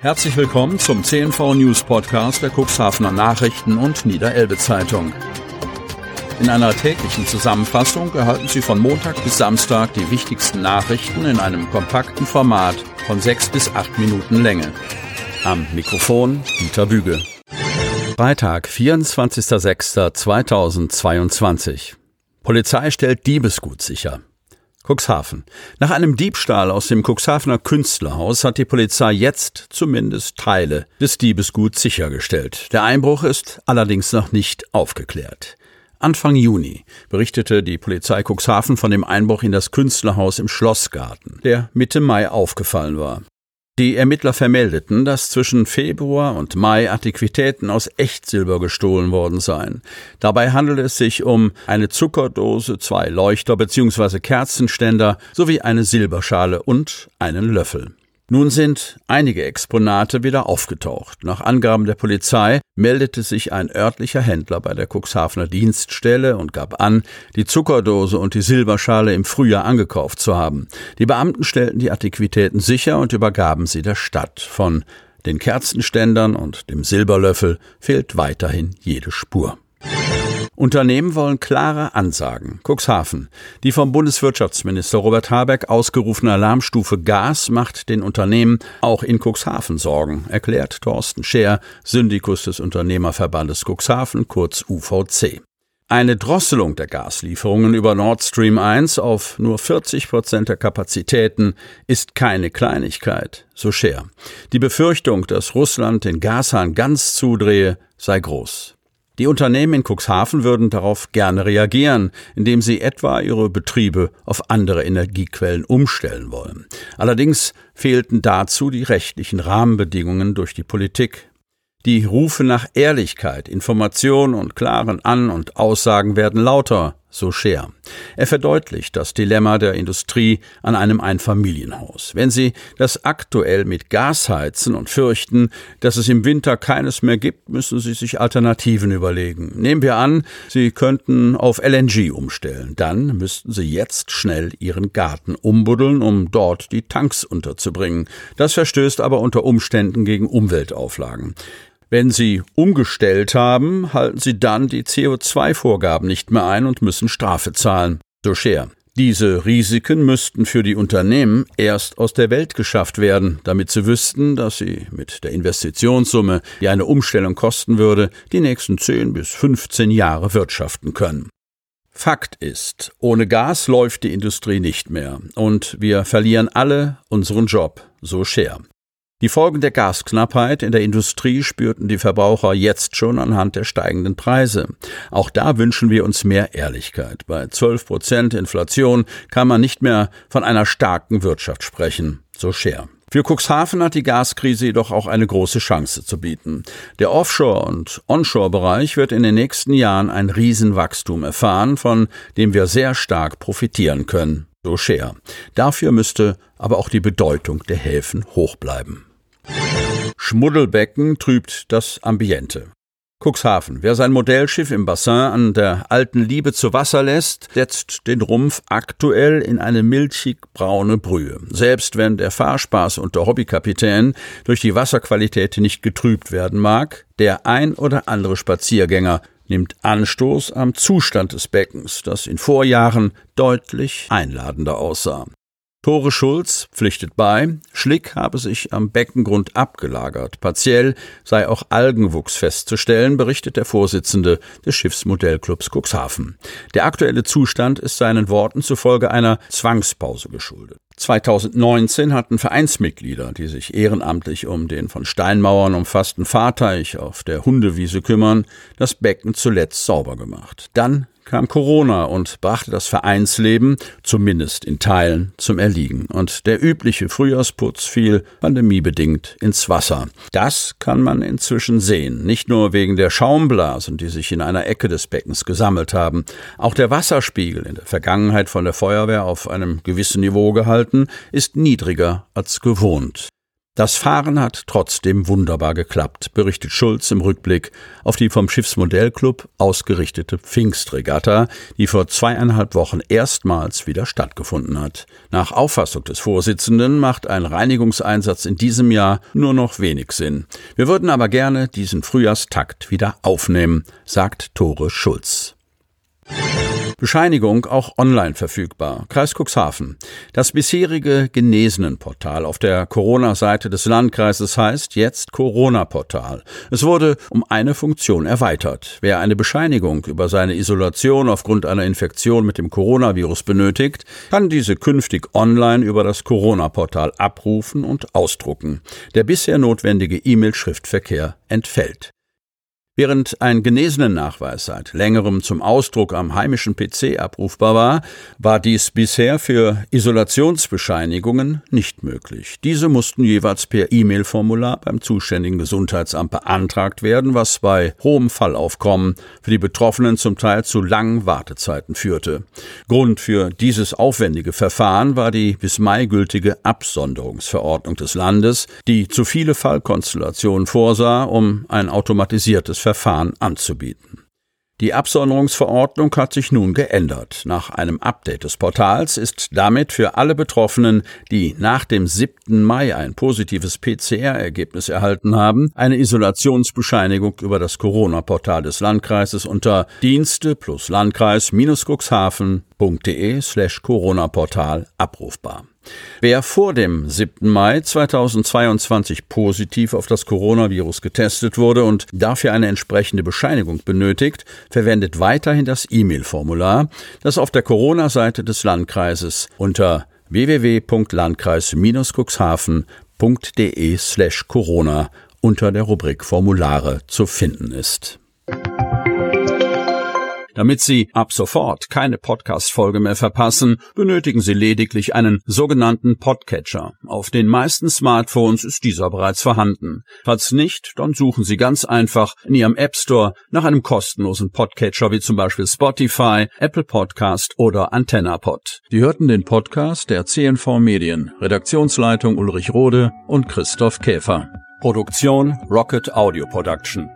Herzlich willkommen zum CNV News Podcast der Cuxhavener Nachrichten und Niederelbe Zeitung. In einer täglichen Zusammenfassung erhalten Sie von Montag bis Samstag die wichtigsten Nachrichten in einem kompakten Format von sechs bis acht Minuten Länge. Am Mikrofon Dieter Büge. Freitag, 24.06.2022. Polizei stellt Diebesgut sicher. Cuxhaven. Nach einem Diebstahl aus dem Cuxhavener Künstlerhaus hat die Polizei jetzt zumindest Teile des Diebesguts sichergestellt. Der Einbruch ist allerdings noch nicht aufgeklärt. Anfang Juni berichtete die Polizei Cuxhaven von dem Einbruch in das Künstlerhaus im Schlossgarten, der Mitte Mai aufgefallen war. Die Ermittler vermeldeten, dass zwischen Februar und Mai Antiquitäten aus Echtsilber gestohlen worden seien. Dabei handelt es sich um eine Zuckerdose, zwei Leuchter bzw. Kerzenständer sowie eine Silberschale und einen Löffel. Nun sind einige Exponate wieder aufgetaucht. Nach Angaben der Polizei meldete sich ein örtlicher Händler bei der Cuxhavener Dienststelle und gab an, die Zuckerdose und die Silberschale im Frühjahr angekauft zu haben. Die Beamten stellten die Antiquitäten sicher und übergaben sie der Stadt. Von den Kerzenständern und dem Silberlöffel fehlt weiterhin jede Spur. Unternehmen wollen klare Ansagen. Cuxhaven. Die vom Bundeswirtschaftsminister Robert Habeck ausgerufene Alarmstufe Gas macht den Unternehmen auch in Cuxhaven Sorgen, erklärt Thorsten Scher, Syndikus des Unternehmerverbandes Cuxhaven, kurz UVC. Eine Drosselung der Gaslieferungen über Nord Stream 1 auf nur 40 Prozent der Kapazitäten ist keine Kleinigkeit, so Scher. Die Befürchtung, dass Russland den Gashahn ganz zudrehe, sei groß. Die Unternehmen in Cuxhaven würden darauf gerne reagieren, indem sie etwa ihre Betriebe auf andere Energiequellen umstellen wollen. Allerdings fehlten dazu die rechtlichen Rahmenbedingungen durch die Politik. Die Rufe nach Ehrlichkeit, Information und klaren An- und Aussagen werden lauter, so Scher. Er verdeutlicht das Dilemma der Industrie an einem Einfamilienhaus. Wenn Sie das aktuell mit Gas heizen und fürchten, dass es im Winter keines mehr gibt, müssen Sie sich Alternativen überlegen. Nehmen wir an, Sie könnten auf LNG umstellen. Dann müssten Sie jetzt schnell Ihren Garten umbuddeln, um dort die Tanks unterzubringen. Das verstößt aber unter Umständen gegen Umweltauflagen. Wenn Sie umgestellt haben, halten Sie dann die CO2-Vorgaben nicht mehr ein und müssen Strafe zahlen. So Scher. Diese Risiken müssten für die Unternehmen erst aus der Welt geschafft werden, damit sie wüssten, dass sie mit der Investitionssumme, die eine Umstellung kosten würde, die nächsten 10 bis 15 Jahre wirtschaften können. Fakt ist, ohne Gas läuft die Industrie nicht mehr und wir verlieren alle unseren Job, so Scher. Die Folgen der Gasknappheit in der Industrie spürten die Verbraucher jetzt schon anhand der steigenden Preise. Auch da wünschen wir uns mehr Ehrlichkeit. Bei 12 Prozent Inflation kann man nicht mehr von einer starken Wirtschaft sprechen, so Scher. Für Cuxhaven hat die Gaskrise jedoch auch eine große Chance zu bieten. Der Offshore- und Onshore-Bereich wird in den nächsten Jahren ein Riesenwachstum erfahren, von dem wir sehr stark profitieren können. So Scher. Dafür müsste aber auch die Bedeutung der Häfen hoch bleiben. Schmuddelbecken trübt das Ambiente. Cuxhaven. Wer sein Modellschiff im Bassin an der alten Liebe zu Wasser lässt, setzt den Rumpf aktuell in eine milchig braune Brühe. Selbst wenn der Fahrspaß unter Hobbykapitän durch die Wasserqualität nicht getrübt werden mag, der ein oder andere Spaziergänger nimmt Anstoß am Zustand des Beckens, das in Vorjahren deutlich einladender aussah. Tore Schulz pflichtet bei, Schlick habe sich am Beckengrund abgelagert. Partiell sei auch Algenwuchs festzustellen, berichtet der Vorsitzende des Schiffsmodellclubs Cuxhaven. Der aktuelle Zustand ist seinen Worten zufolge einer Zwangspause geschuldet. 2019 hatten Vereinsmitglieder, die sich ehrenamtlich um den von Steinmauern umfassten Fahrteich auf der Hundewiese kümmern, das Becken zuletzt sauber gemacht. Dann kam Corona und brachte das Vereinsleben, zumindest in Teilen, zum Erliegen. Und der übliche Frühjahrsputz fiel pandemiebedingt ins Wasser. Das kann man inzwischen sehen. Nicht nur wegen der Schaumblasen, die sich in einer Ecke des Beckens gesammelt haben. Auch der Wasserspiegel, in der Vergangenheit von der Feuerwehr auf einem gewissen Niveau gehalten, ist niedriger als gewohnt. Das Fahren hat trotzdem wunderbar geklappt, berichtet Schulz im Rückblick auf die vom Schiffsmodellclub ausgerichtete Pfingstregatta, die vor zweieinhalb Wochen erstmals wieder stattgefunden hat. Nach Auffassung des Vorsitzenden macht ein Reinigungseinsatz in diesem Jahr nur noch wenig Sinn. Wir würden aber gerne diesen Frühjahrstakt wieder aufnehmen, sagt Tore Schulz. Bescheinigung auch online verfügbar. Kreis Cuxhaven. Das bisherige Genesenenportal auf der Corona-Seite des Landkreises heißt jetzt Corona-Portal. Es wurde um eine Funktion erweitert. Wer eine Bescheinigung über seine Isolation aufgrund einer Infektion mit dem Coronavirus benötigt, kann diese künftig online über das Corona-Portal abrufen und ausdrucken. Der bisher notwendige E-Mail-Schriftverkehr entfällt. Während ein Genesenennachweis seit längerem zum Ausdruck am heimischen PC abrufbar war, war dies bisher für Isolationsbescheinigungen nicht möglich. Diese mussten jeweils per E-Mail-Formular beim zuständigen Gesundheitsamt beantragt werden, was bei hohem Fallaufkommen für die Betroffenen zum Teil zu langen Wartezeiten führte. Grund für dieses aufwendige Verfahren war die bis Mai gültige Absonderungsverordnung des Landes, die zu viele Fallkonstellationen vorsah, um ein automatisiertes Verfahren anzubieten. Die Absonderungsverordnung hat sich nun geändert. Nach einem Update des Portals ist damit für alle Betroffenen, die nach dem 7. Mai ein positives PCR-Ergebnis erhalten haben, eine Isolationsbescheinigung über das Corona-Portal des Landkreises unter Dienste plus Landkreis minus Cuxhaven.de slash Corona-Portal abrufbar. Wer vor dem 7. Mai 2022 positiv auf das Coronavirus getestet wurde und dafür eine entsprechende Bescheinigung benötigt, verwendet weiterhin das E-Mail-Formular, das auf der Corona-Seite des Landkreises unter www.landkreis-cuxhaven.de slash Corona unter der Rubrik Formulare zu finden ist. Damit Sie ab sofort keine Podcast-Folge mehr verpassen, benötigen Sie lediglich einen sogenannten Podcatcher. Auf den meisten Smartphones ist dieser bereits vorhanden. Falls nicht, dann suchen Sie ganz einfach in Ihrem App Store nach einem kostenlosen Podcatcher wie zum Beispiel Spotify, Apple Podcast oder AntennaPod. Sie hörten den Podcast der CNV Medien, Redaktionsleitung Ulrich Rode und Christoph Käfer. Produktion Rocket Audio Production.